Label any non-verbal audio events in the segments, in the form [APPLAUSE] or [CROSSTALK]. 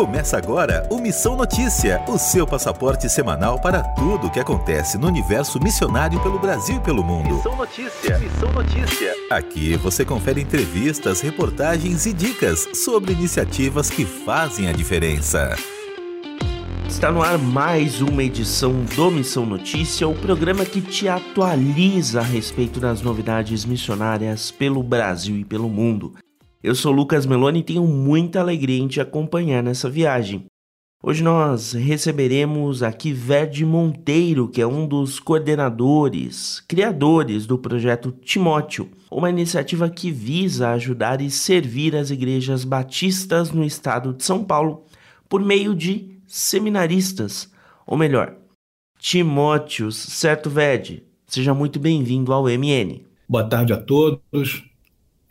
Começa agora o Missão Notícia, o seu passaporte semanal para tudo o que acontece no universo missionário pelo Brasil e pelo mundo. Missão Notícia, Missão Notícia. Aqui você confere entrevistas, reportagens e dicas sobre iniciativas que fazem a diferença. Está no ar mais uma edição do Missão Notícia, o programa que te atualiza a respeito das novidades missionárias pelo Brasil e pelo mundo. Eu sou Lucas Meloni e tenho muita alegria em te acompanhar nessa viagem. Hoje nós receberemos aqui Verde Monteiro, que é um dos coordenadores, criadores do projeto Timóteo, uma iniciativa que visa ajudar e servir as igrejas batistas no estado de São Paulo por meio de seminaristas, ou melhor, Timóteos, certo, Verde? Seja muito bem-vindo ao MN. Boa tarde a todos.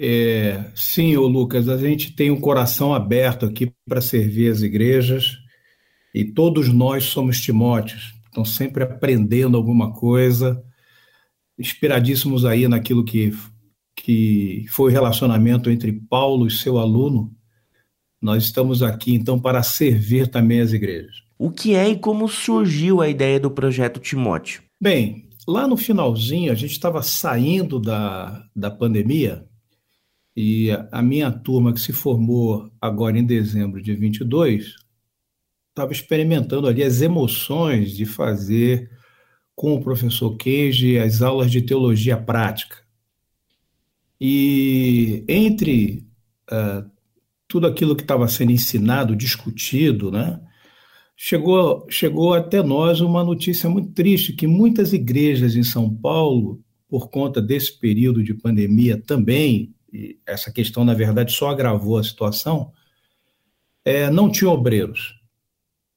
É, sim, ô Lucas, a gente tem um coração aberto aqui para servir as igrejas e todos nós somos Timóteos, estão sempre aprendendo alguma coisa, inspiradíssimos aí naquilo que, que foi o relacionamento entre Paulo e seu aluno. Nós estamos aqui então para servir também as igrejas. O que é e como surgiu a ideia do projeto Timóteo? Bem, lá no finalzinho, a gente estava saindo da, da pandemia e a minha turma, que se formou agora em dezembro de 22, estava experimentando ali as emoções de fazer com o professor Cage as aulas de teologia prática. E entre uh, tudo aquilo que estava sendo ensinado, discutido, né, chegou, chegou até nós uma notícia muito triste, que muitas igrejas em São Paulo, por conta desse período de pandemia também, essa questão, na verdade, só agravou a situação, é, não tinha obreiros.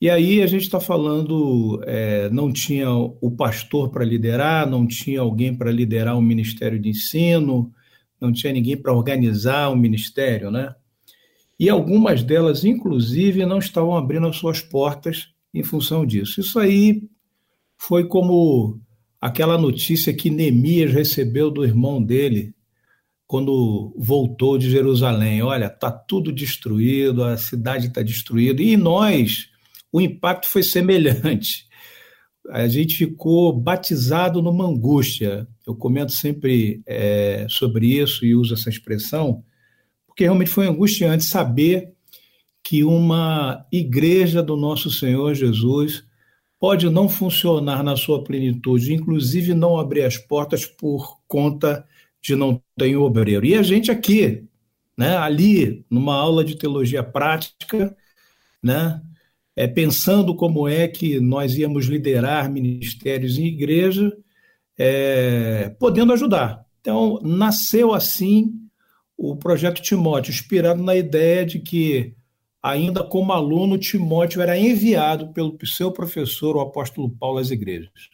E aí a gente está falando, é, não tinha o pastor para liderar, não tinha alguém para liderar o ministério de ensino, não tinha ninguém para organizar o ministério, né? E algumas delas, inclusive, não estavam abrindo as suas portas em função disso. Isso aí foi como aquela notícia que Neemias recebeu do irmão dele, quando voltou de Jerusalém. Olha, está tudo destruído, a cidade está destruída. E nós, o impacto foi semelhante. A gente ficou batizado numa angústia. Eu comento sempre é, sobre isso e uso essa expressão, porque realmente foi angustiante saber que uma igreja do nosso Senhor Jesus pode não funcionar na sua plenitude, inclusive não abrir as portas por conta de não ter obreiro. E a gente aqui, né, ali, numa aula de teologia prática, né, é, pensando como é que nós íamos liderar ministérios em igreja, é, podendo ajudar. Então, nasceu assim o projeto Timóteo, inspirado na ideia de que, ainda como aluno, Timóteo era enviado pelo seu professor, o apóstolo Paulo, às igrejas.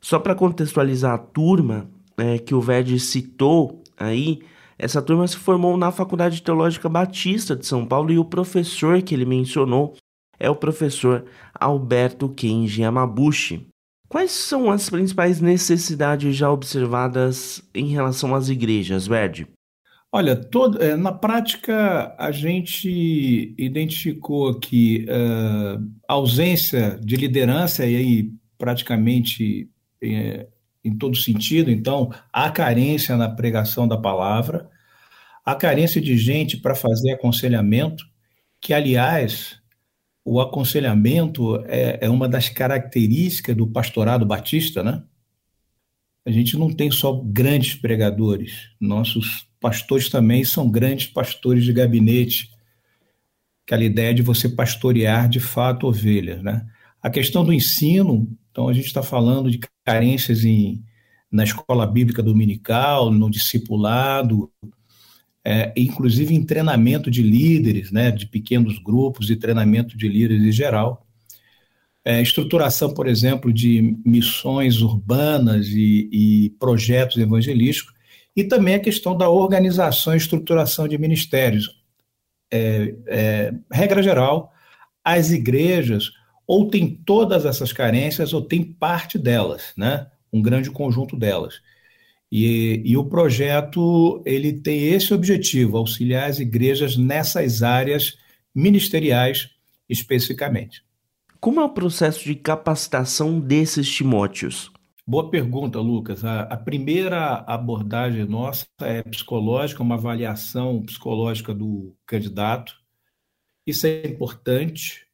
Só para contextualizar a turma, é, que o Verde citou aí, essa turma se formou na Faculdade Teológica Batista de São Paulo e o professor que ele mencionou é o professor Alberto Kenji Yamabushi. Quais são as principais necessidades já observadas em relação às igrejas, Verde? Olha, todo, é, na prática, a gente identificou aqui uh, ausência de liderança, e aí praticamente é, em todo sentido, então há carência na pregação da palavra, há carência de gente para fazer aconselhamento, que, aliás, o aconselhamento é, é, uma das características do pastorado batista, né? A gente não tem só grandes pregadores, nossos pastores também são grandes pastores de gabinete, aquela ideia de você pastorear de fato ovelhas, né? A questão do ensino, então a gente está falando de carências em, na escola bíblica dominical, no discipulado, é, inclusive em treinamento de líderes, né, de pequenos grupos e treinamento de líderes em geral. É, estruturação, por exemplo, de missões urbanas e, e projetos evangelísticos, e também a questão da organização e estruturação de ministérios. É, é, regra geral, as igrejas ou tem todas essas carências ou tem parte delas, né? um grande conjunto delas. E, e, o projeto ele tem esse objetivo, auxiliar as igrejas nessas áreas ministeriais especificamente. Como é o processo de capacitação desses Timóteos? Boa pergunta, Lucas. A, a, primeira abordagem nossa é psicológica, uma avaliação psicológica do candidato. Isso é importante,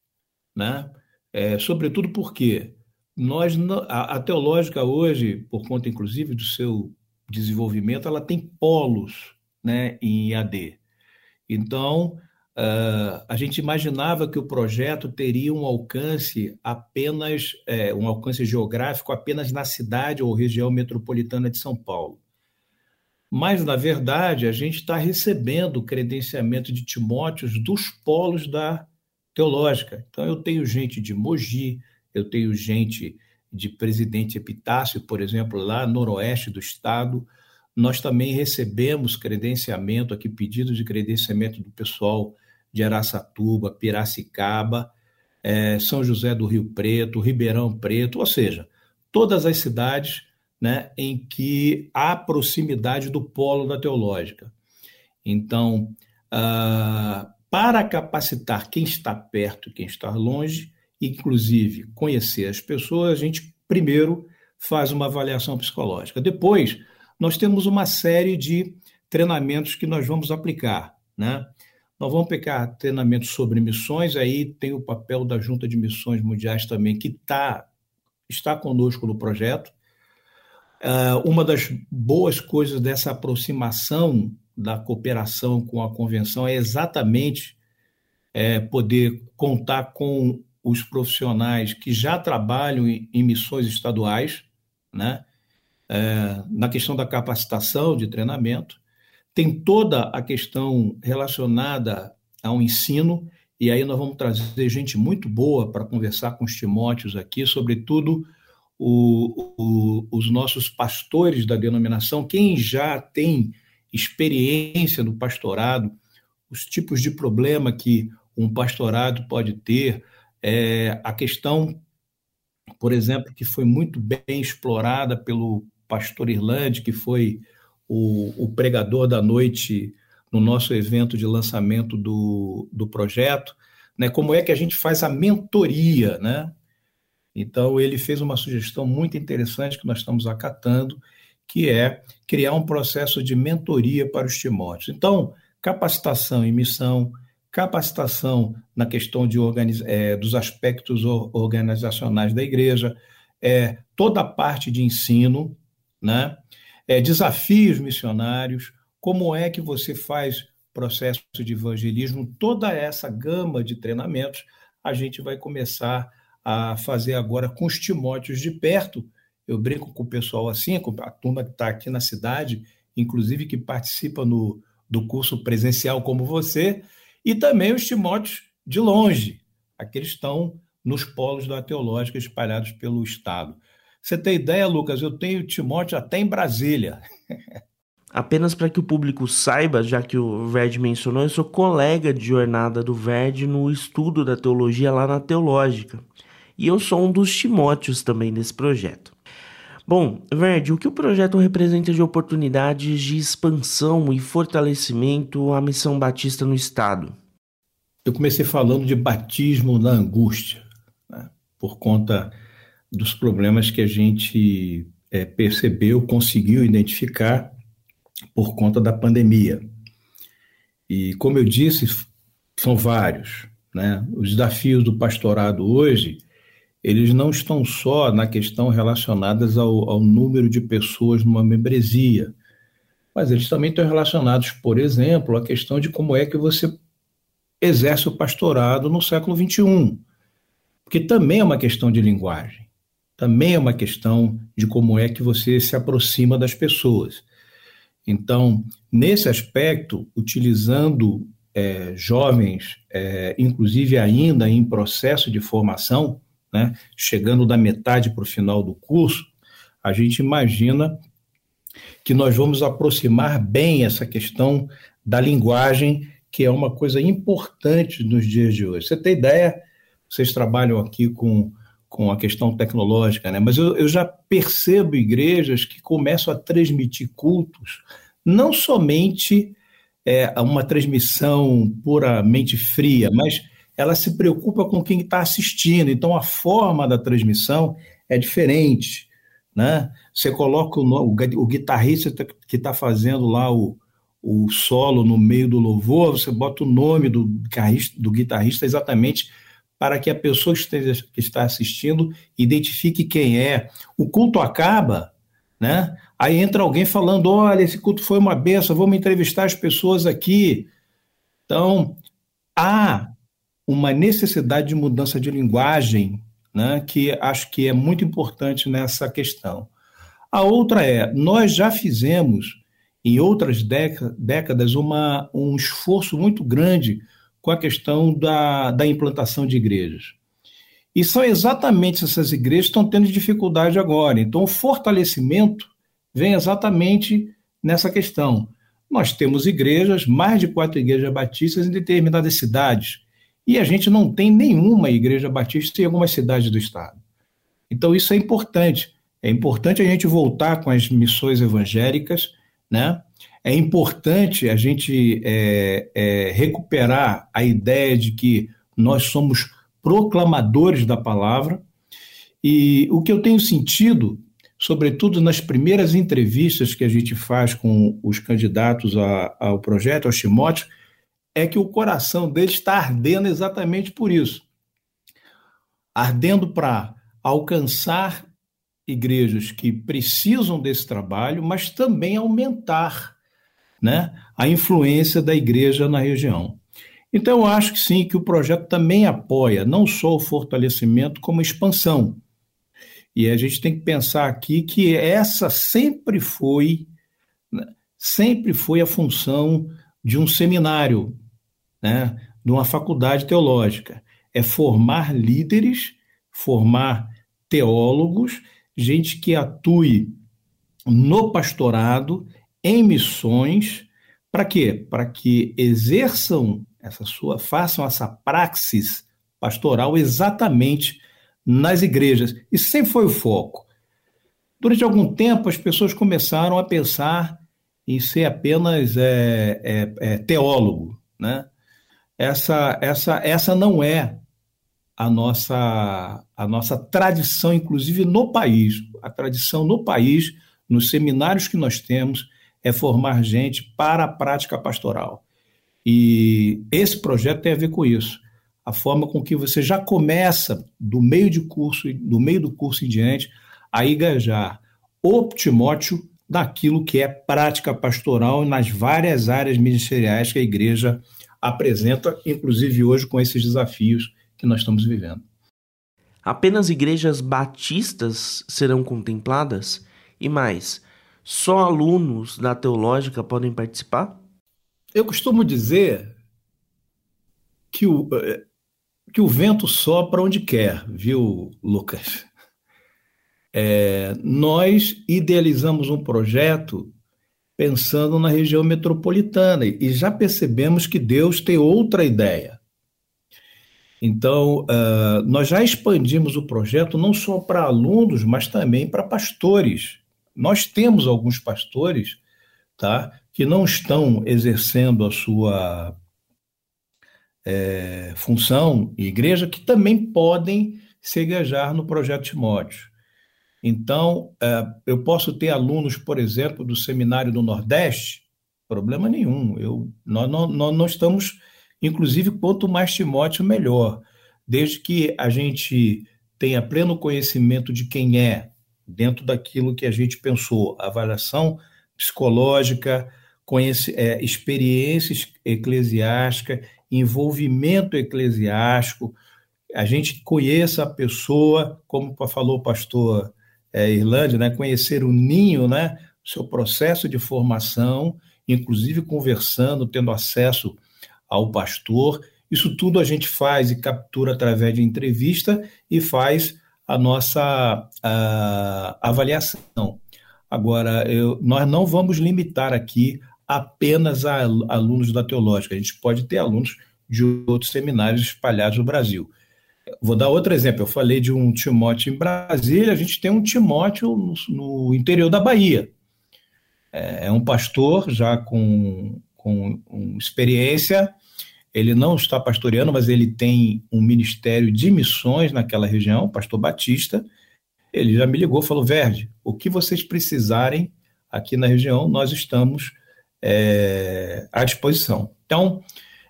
né? É, sobretudo porque nós a, a teológica hoje, por conta inclusive do seu desenvolvimento, ela tem polos, né, em AD. Então, Uh, a gente imaginava que o projeto teria um alcance apenas, é, um alcance geográfico apenas na cidade ou região metropolitana de São Paulo. Mas, na verdade, a gente está recebendo o credenciamento de Timóteos dos polos da teológica. Então, eu tenho gente de Mogi, eu tenho gente de Presidente Epitácio, por exemplo, lá no noroeste do estado. Nós também recebemos credenciamento aqui, pedido de credenciamento do pessoal de Araçatuba, Piracicaba, é, São José do Rio Preto, Ribeirão Preto, ou seja, todas as cidades né, em que há proximidade do polo da teológica. Então, uh, para capacitar quem está perto e quem está longe, inclusive conhecer as pessoas, a gente primeiro faz uma avaliação psicológica. Depois, nós temos uma série de treinamentos que nós vamos aplicar, né? Nós vamos pegar treinamento sobre missões, aí tem o papel da Junta de Missões Mundiais também, que tá, está conosco no projeto. Uh, uma das boas coisas dessa aproximação da cooperação com a convenção é exatamente é, poder contar com os profissionais que já trabalham em, missões estaduais, né? É, na questão da capacitação, de treinamento, tem toda a questão relacionada ao ensino, e aí nós vamos trazer gente muito boa para conversar com os Timóteos aqui, sobretudo o, o, os nossos pastores da denominação, quem já tem experiência no pastorado, os tipos de problema que um pastorado pode ter, é, a questão, por exemplo, que foi muito bem explorada pelo pastor Irlande, que foi o, o pregador da noite no nosso evento de lançamento do, do projeto, né, como é que a gente faz a mentoria, né? Então, ele fez uma sugestão muito interessante que nós estamos acatando, que é criar um processo de mentoria para os Timóteos. Então, capacitação em missão, capacitação na questão de. É, dos aspectos organizacionais da igreja, é, toda a parte de ensino, né? é, desafios missionários, como é que você faz processo de evangelismo, toda essa gama de treinamentos, a gente vai começar a fazer agora com os Timóteos de perto. Eu brinco com o pessoal assim, com a turma que está aqui na cidade, inclusive que participa no, do curso presencial como você, e também os Timóteos de longe, aqueles que estão nos polos da teológica espalhados pelo Estado. Você tem ideia, Lucas? Eu tenho Timóteo até em Brasília. [LAUGHS] Apenas para que o público saiba, já que o Verde mencionou, eu sou colega de jornada do Verde no estudo da teologia lá na Teológica. E eu sou um dos Timóteos também nesse projeto. Bom, Verde, o que o projeto representa de oportunidades de expansão e fortalecimento à missão batista no Estado? Eu comecei falando de batismo na angústia, né? por conta dos problemas que a gente é, percebeu, conseguiu identificar por conta da pandemia. E, como eu disse, são vários. Né? Os desafios do pastorado hoje, eles não estão só na questão relacionadas ao, ao número de pessoas numa membresia, mas eles também estão relacionados, por exemplo, à questão de como é que você exerce o pastorado no século XXI, porque também é uma questão de linguagem também é uma questão de como é que você se aproxima das pessoas. Então, nesse aspecto, utilizando é, jovens, é, inclusive ainda em processo de formação, né, chegando da metade para o final do curso, a gente imagina que nós vamos aproximar bem essa questão da linguagem, que é uma coisa importante nos dias de hoje. Você tem ideia? Vocês trabalham aqui com com a questão tecnológica, né? mas eu, eu já percebo igrejas que começam a transmitir cultos, não somente é, uma transmissão puramente fria, mas ela se preocupa com quem está assistindo. Então, a forma da transmissão é diferente. Né? Você coloca o, o, o guitarrista que está fazendo lá o, o solo no meio do louvor, você bota o nome do guitarrista, do guitarrista exatamente para que a pessoa que, esteja, que está assistindo identifique quem é. O culto acaba, né? Aí entra alguém falando: olha, esse culto foi uma benção, vamos entrevistar as pessoas aqui. Então, há uma necessidade de mudança de linguagem, né, que acho que é muito importante nessa questão. A outra é: nós já fizemos, em outras décadas, uma, um esforço muito grande com a questão da, da implantação de igrejas. E são exatamente essas igrejas que estão tendo dificuldade agora. Então, o fortalecimento vem exatamente nessa questão. Nós temos igrejas, mais de quatro igrejas batistas em determinadas cidades, e a gente não tem nenhuma igreja batista em algumas cidades do estado. Então, isso é importante. É importante a gente voltar com as missões evangélicas, né? É importante a gente é, é, recuperar a ideia de que nós somos proclamadores da palavra. E o que eu tenho sentido, sobretudo nas primeiras entrevistas que a gente faz com os candidatos a, ao projeto, ao Timóteo, é que o coração deles está ardendo exatamente por isso ardendo para alcançar igrejas que precisam desse trabalho, mas também aumentar né, a influência da igreja na região. Então, eu acho que sim, que o projeto também apoia não só o fortalecimento, como a expansão. E a gente tem que pensar aqui que essa sempre foi, né, sempre foi a função de um seminário, né, de uma faculdade teológica. É formar líderes, formar teólogos, gente que atue no pastorado em missões, para quê? Para que exerçam essa sua, façam essa praxis pastoral exatamente nas igrejas. E sempre foi o foco. Durante algum tempo, as pessoas começaram a pensar em ser apenas é, é, é, teólogo, né? Essa, essa, essa não é a nossa, a nossa tradição, inclusive no país. A tradição no país, nos seminários que nós temos, é formar gente para a prática pastoral. E esse projeto tem a ver com isso. A forma com que você já começa, do meio de curso, do meio do curso em diante, a engajar o Timóteo daquilo que é prática pastoral nas várias áreas ministeriais que a igreja apresenta, inclusive hoje com esses desafios que nós estamos vivendo. Apenas igrejas batistas serão contempladas? E mais, só alunos da teológica podem participar? Eu costumo dizer que o, eh, que o vento sopra onde quer, viu, Lucas? É, nós idealizamos um projeto pensando na região metropolitana e já percebemos que Deus tem outra ideia. Então, uh, nós já expandimos o projeto não só para alunos, mas também para pastores. Nós temos alguns pastores tá, que não estão exercendo a sua é, função em igreja, que também podem se engajar no projeto Timóteo. Então, é, eu posso ter alunos, por exemplo, do Seminário do Nordeste, problema nenhum. Eu, nós, nós, nós não estamos, inclusive, quanto mais Timóteo, melhor. Desde que a gente tenha pleno conhecimento de quem é, dentro daquilo que a gente pensou, avaliação psicológica, conhece, é, experiência eclesiástica, envolvimento eclesiástico, a gente conheça a pessoa, como falou o pastor é, Irlande, né, conhecer o ninho, né, seu processo de formação, inclusive conversando, tendo acesso ao pastor. Isso tudo a gente faz e captura através de entrevista e faz a nossa a, avaliação. Agora, eu, nós não vamos limitar aqui apenas a alunos da teológica, a gente pode ter alunos de outros seminários espalhados no Brasil. Vou dar outro exemplo. Eu falei de um Timóteo em Brasília, a gente tem um Timóteo no, no interior da Bahia. É, é um pastor já com, com, experiência ele não está pastoreando, mas ele tem um ministério de missões naquela região, pastor Batista. Ele já me ligou, falou: Verde, o que vocês precisarem aqui na região, nós estamos é, à disposição. Então,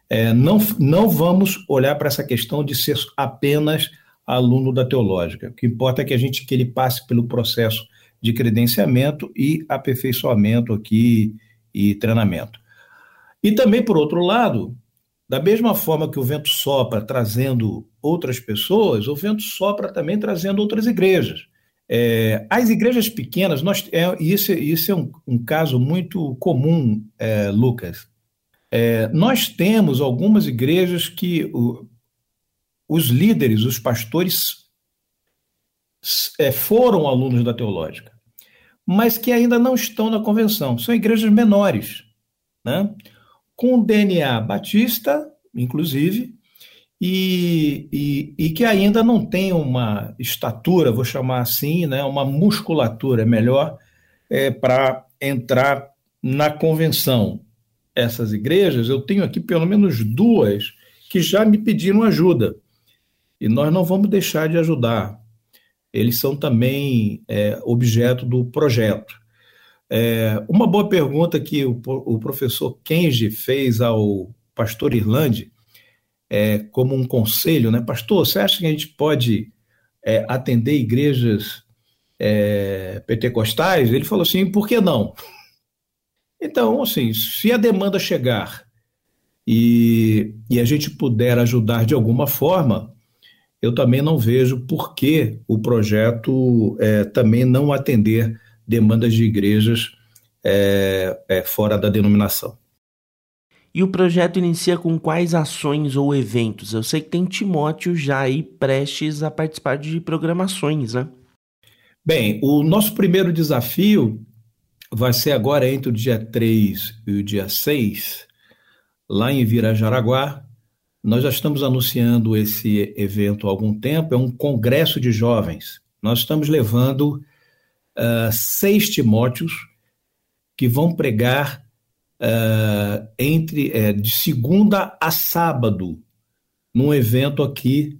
é, não, não vamos olhar para essa questão de ser apenas aluno da teológica. O que importa é que a gente que ele passe pelo processo de credenciamento e aperfeiçoamento aqui e treinamento. E também, por outro lado, da mesma forma que o vento sopra trazendo outras pessoas, o vento sopra também trazendo outras igrejas. É, as igrejas pequenas, nós, é, isso, isso é um, um caso muito comum, é, Lucas. É, nós temos algumas igrejas que o, os líderes, os pastores, é, foram alunos da teológica, mas que ainda não estão na convenção. São igrejas menores, né? com DNA batista, inclusive, e, e, e, que ainda não tem uma estatura, vou chamar assim, né, uma musculatura melhor é, para entrar na convenção. Essas igrejas, eu tenho aqui pelo menos duas que já me pediram ajuda. E nós não vamos deixar de ajudar. Eles são também é, objeto do projeto. É, uma boa pergunta que o, o professor Kenji fez ao pastor Irlande é, como um conselho, né? Pastor, você acha que a gente pode é, atender igrejas é, pentecostais? Ele falou assim, por que não? Então, assim, se a demanda chegar e, e a gente puder ajudar de alguma forma, eu também não vejo por que o projeto é, também não atender demandas de igrejas é, é, fora da denominação. E o projeto inicia com quais ações ou eventos? Eu sei que tem Timóteo já aí prestes a participar de programações, né? Bem, o nosso primeiro desafio vai ser agora entre o dia 3 e o dia 6, lá em Virajaraguá. Nós já estamos anunciando esse evento há algum tempo, é um congresso de jovens. Nós estamos levando uh, seis Timóteos que vão pregar uh, entre uh, de segunda a sábado num evento aqui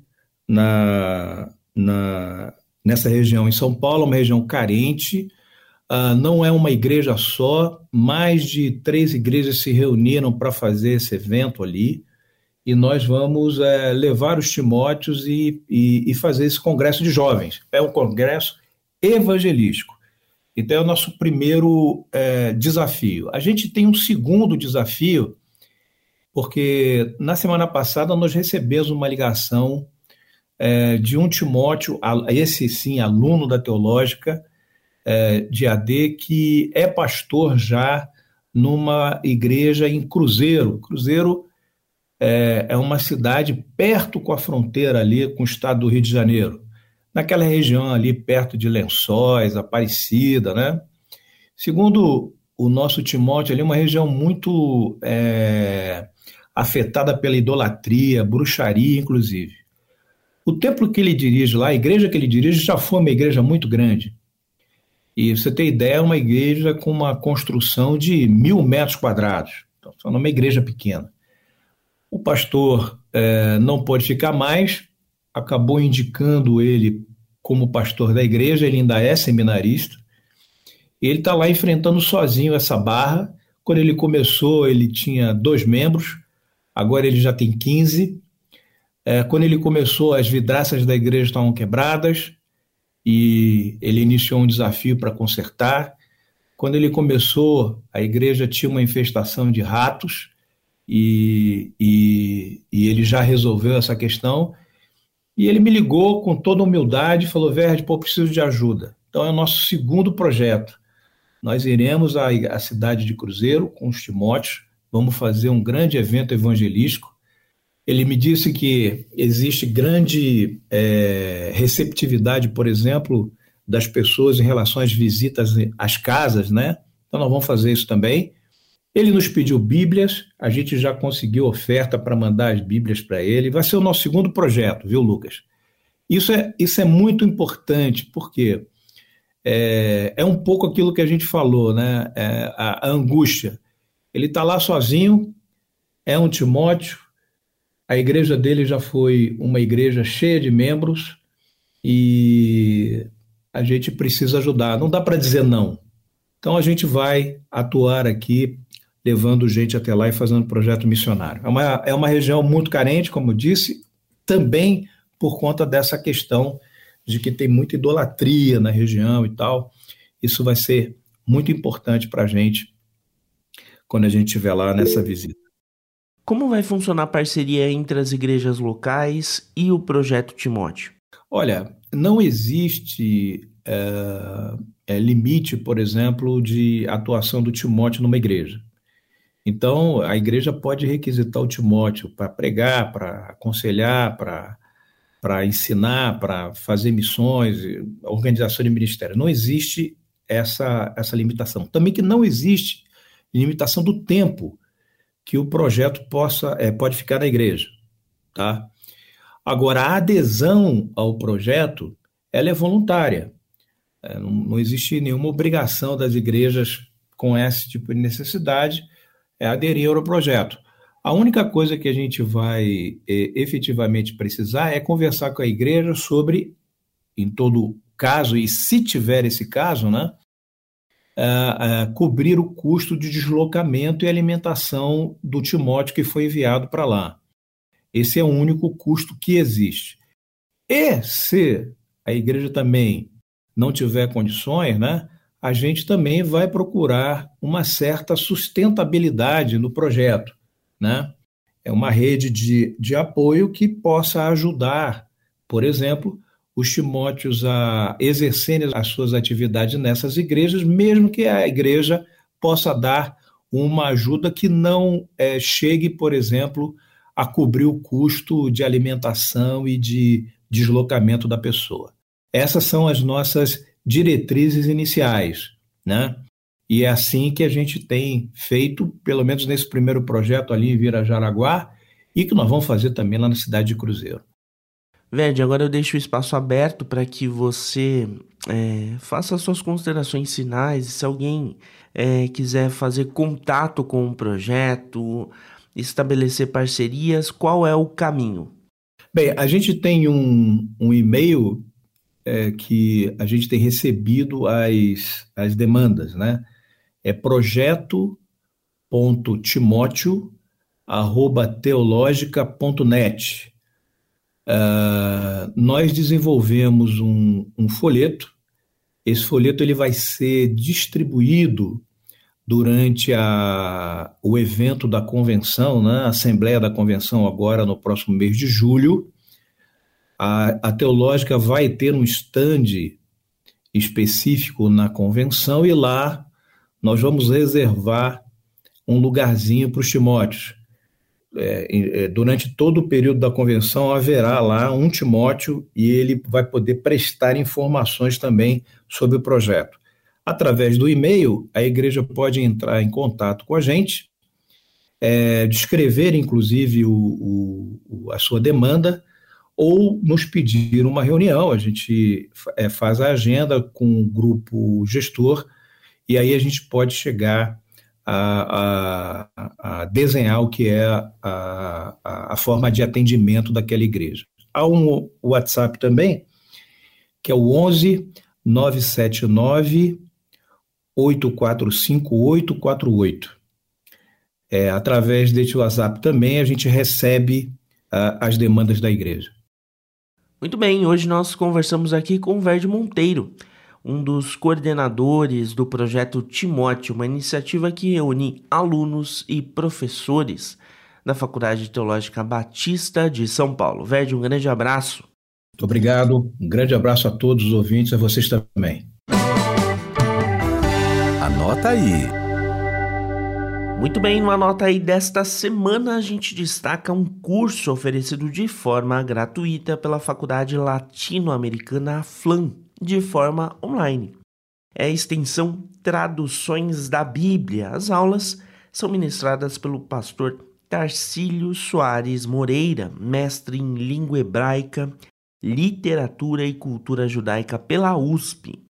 na, na nessa região em São Paulo, uma região carente. Uh, não é uma igreja só, mais de três igrejas se reuniram para fazer esse evento ali, e nós vamos é, levar os Timóteos e, e, e, fazer esse congresso de jovens. É um congresso evangelístico. Então, é o nosso primeiro é, desafio. A gente tem um segundo desafio, porque na semana passada nós recebemos uma ligação é, de um Timóteo, esse sim, aluno da teológica é, de AD, que é pastor já numa igreja em Cruzeiro. Cruzeiro é, é uma cidade perto com a fronteira ali com o estado do Rio de Janeiro naquela região ali perto de Lençóis, Aparecida, né? Segundo o nosso Timóteo, ali é uma região muito é, afetada pela idolatria, bruxaria, inclusive. O templo que ele dirige lá, a igreja que ele dirige, já foi uma igreja muito grande. E você tem ideia, é uma igreja com uma construção de mil metros quadrados. Então, é uma igreja pequena. O pastor é, não pode ficar mais, acabou indicando ele como pastor da igreja, ele ainda é seminarista. Ele está lá enfrentando sozinho essa barra. Quando ele começou, ele tinha dois membros, agora ele já tem 15. É, quando ele começou, as vidraças da igreja estavam quebradas e ele iniciou um desafio para consertar. Quando ele começou, a igreja tinha uma infestação de ratos e, e, e ele já resolveu essa questão e ele me ligou com toda humildade e falou: Verde, pô, preciso de ajuda. Então é o nosso segundo projeto. Nós iremos à, à cidade de Cruzeiro com os Timóteos, vamos fazer um grande evento evangelístico. Ele me disse que existe grande é, receptividade, por exemplo, das pessoas em relação às visitas às casas, né? Então nós vamos fazer isso também. Ele nos pediu Bíblias, a gente já conseguiu oferta para mandar as Bíblias para ele. Vai ser o nosso segundo projeto, viu, Lucas? Isso é, isso é muito importante, porque é, é um pouco aquilo que a gente falou, né? É, a, a angústia. Ele está lá sozinho, é um Timóteo, A igreja dele já foi uma igreja cheia de membros e a gente precisa ajudar. Não dá para dizer não. Então a gente vai atuar aqui, levando gente até lá e fazendo projeto missionário. É uma, é uma região muito carente, como eu disse, também por conta dessa questão de que tem muita idolatria na região e tal. Isso vai ser muito importante para a gente quando a gente estiver lá nessa visita. Como vai funcionar a parceria entre as igrejas locais e o projeto Timóteo? Olha, não existe é, é, limite, por exemplo, de atuação do Timóteo numa igreja. Então, a igreja pode requisitar o Timóteo para pregar, para aconselhar, para para ensinar, para fazer missões, organização de ministério. Não existe essa, essa limitação. Também que não existe limitação do tempo que o projeto possa é, pode ficar na igreja, tá? Agora a adesão ao projeto ela é voluntária. É, não, não existe nenhuma obrigação das igrejas com esse tipo de necessidade é aderir ao projeto. A única coisa que a gente vai é, efetivamente precisar é conversar com a igreja sobre, em todo caso, e se tiver esse caso, né, cobrir o custo de deslocamento e alimentação do Timóteo que foi enviado para lá. Esse é o único custo que existe. E se a igreja também não tiver condições, né, a gente também vai procurar uma certa sustentabilidade no projeto né? É uma rede de, de apoio que possa ajudar, por exemplo, os Timóteos a exercerem as suas atividades nessas igrejas, mesmo que a igreja possa dar uma ajuda que não é, chegue, por exemplo, a cobrir o custo de alimentação e de deslocamento da pessoa. Essas são as nossas diretrizes iniciais, né? E é assim que a gente tem feito, pelo menos nesse primeiro projeto ali em Vira Jaraguá, e que nós vamos fazer também lá na cidade de Cruzeiro. Verde, agora eu deixo o espaço aberto para que você é, faça suas considerações finais. Se alguém é, quiser fazer contato com o projeto, estabelecer parcerias, qual é o caminho? Bem, a gente tem um, um e-mail é, que a gente tem recebido as, as demandas, né? é projeto.timóteo.teológica.net. Uh, nós desenvolvemos um, um, folheto. Esse folheto ele vai ser distribuído durante a, o evento da convenção, né, a Assembleia da Convenção, agora no próximo mês de julho. A, a Teológica vai ter um stand específico na convenção e lá nós vamos reservar um lugarzinho para os Timóteos. É, é, durante todo o período da convenção haverá lá um Timóteo e ele vai poder prestar informações também sobre o projeto. Através do e-mail, a igreja pode entrar em contato com a gente, é, descrever inclusive o, o, a sua demanda ou nos pedir uma reunião. A gente é, faz a agenda com o grupo gestor e aí a gente pode chegar a, a, a desenhar o que é a, a, forma de atendimento daquela igreja. Há um WhatsApp também, que é o 11 979 845 848. É, através desse WhatsApp também a gente recebe uh, as demandas da igreja. Muito bem, hoje nós conversamos aqui com o Verde Monteiro um dos coordenadores do projeto Timóteo, uma iniciativa que reúne alunos e professores da Faculdade Teológica Batista de São Paulo. Verde, um grande abraço. Muito obrigado, um grande abraço a todos os ouvintes, a vocês também. Anota aí. Muito bem, no Anota aí desta semana a gente destaca um curso oferecido de forma gratuita pela Faculdade Latino-Americana FLAM de forma online. É a extensão Traduções da Bíblia. As aulas são ministradas pelo pastor Tarcílio Soares Moreira, mestre em língua hebraica, literatura e cultura judaica pela USP.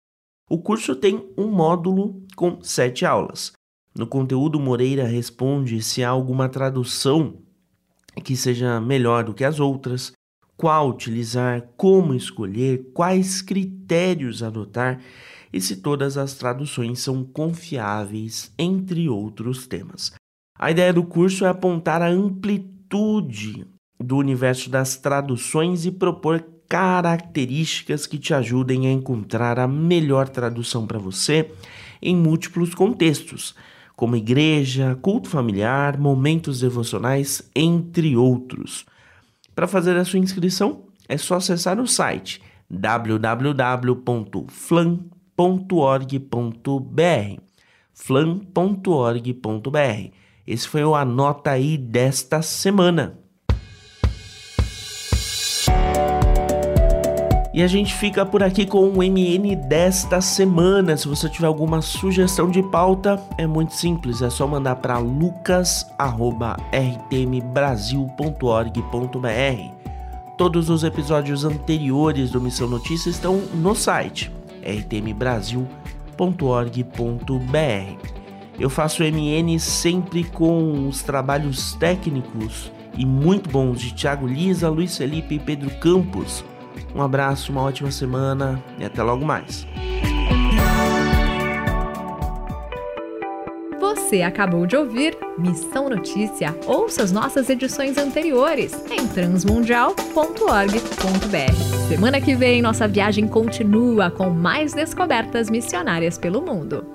O curso tem um módulo com sete aulas. No conteúdo, Moreira responde se há alguma tradução que seja melhor do que as outras, qual utilizar, como escolher, quais critérios adotar e se todas as traduções são confiáveis, entre outros temas. A ideia do curso é apontar a amplitude do universo das traduções e propor características que te ajudem a encontrar a melhor tradução para você em múltiplos contextos, como igreja, culto familiar, momentos devocionais, entre outros. Para fazer a sua inscrição, é só acessar o site www.flan.org.br flan.org.br. Esse foi o Anota aí desta semana. E a gente fica por aqui com o MN desta semana. Se você tiver alguma sugestão de pauta, é muito simples, é só mandar para lucas@rtmbrasil.org.br. Todos os episódios anteriores do Missão Notícia estão no site rtmbrasil.org.br. Eu faço MN sempre com os trabalhos técnicos e muito bons de Thiago Lisa, Luiz Felipe e Pedro Campos um abraço, uma ótima semana e até logo mais. Você acabou de ouvir Missão Notícia. Ouça as nossas edições anteriores em transmundial.org.br. Semana que vem, nossa viagem continua com mais descobertas missionárias pelo mundo.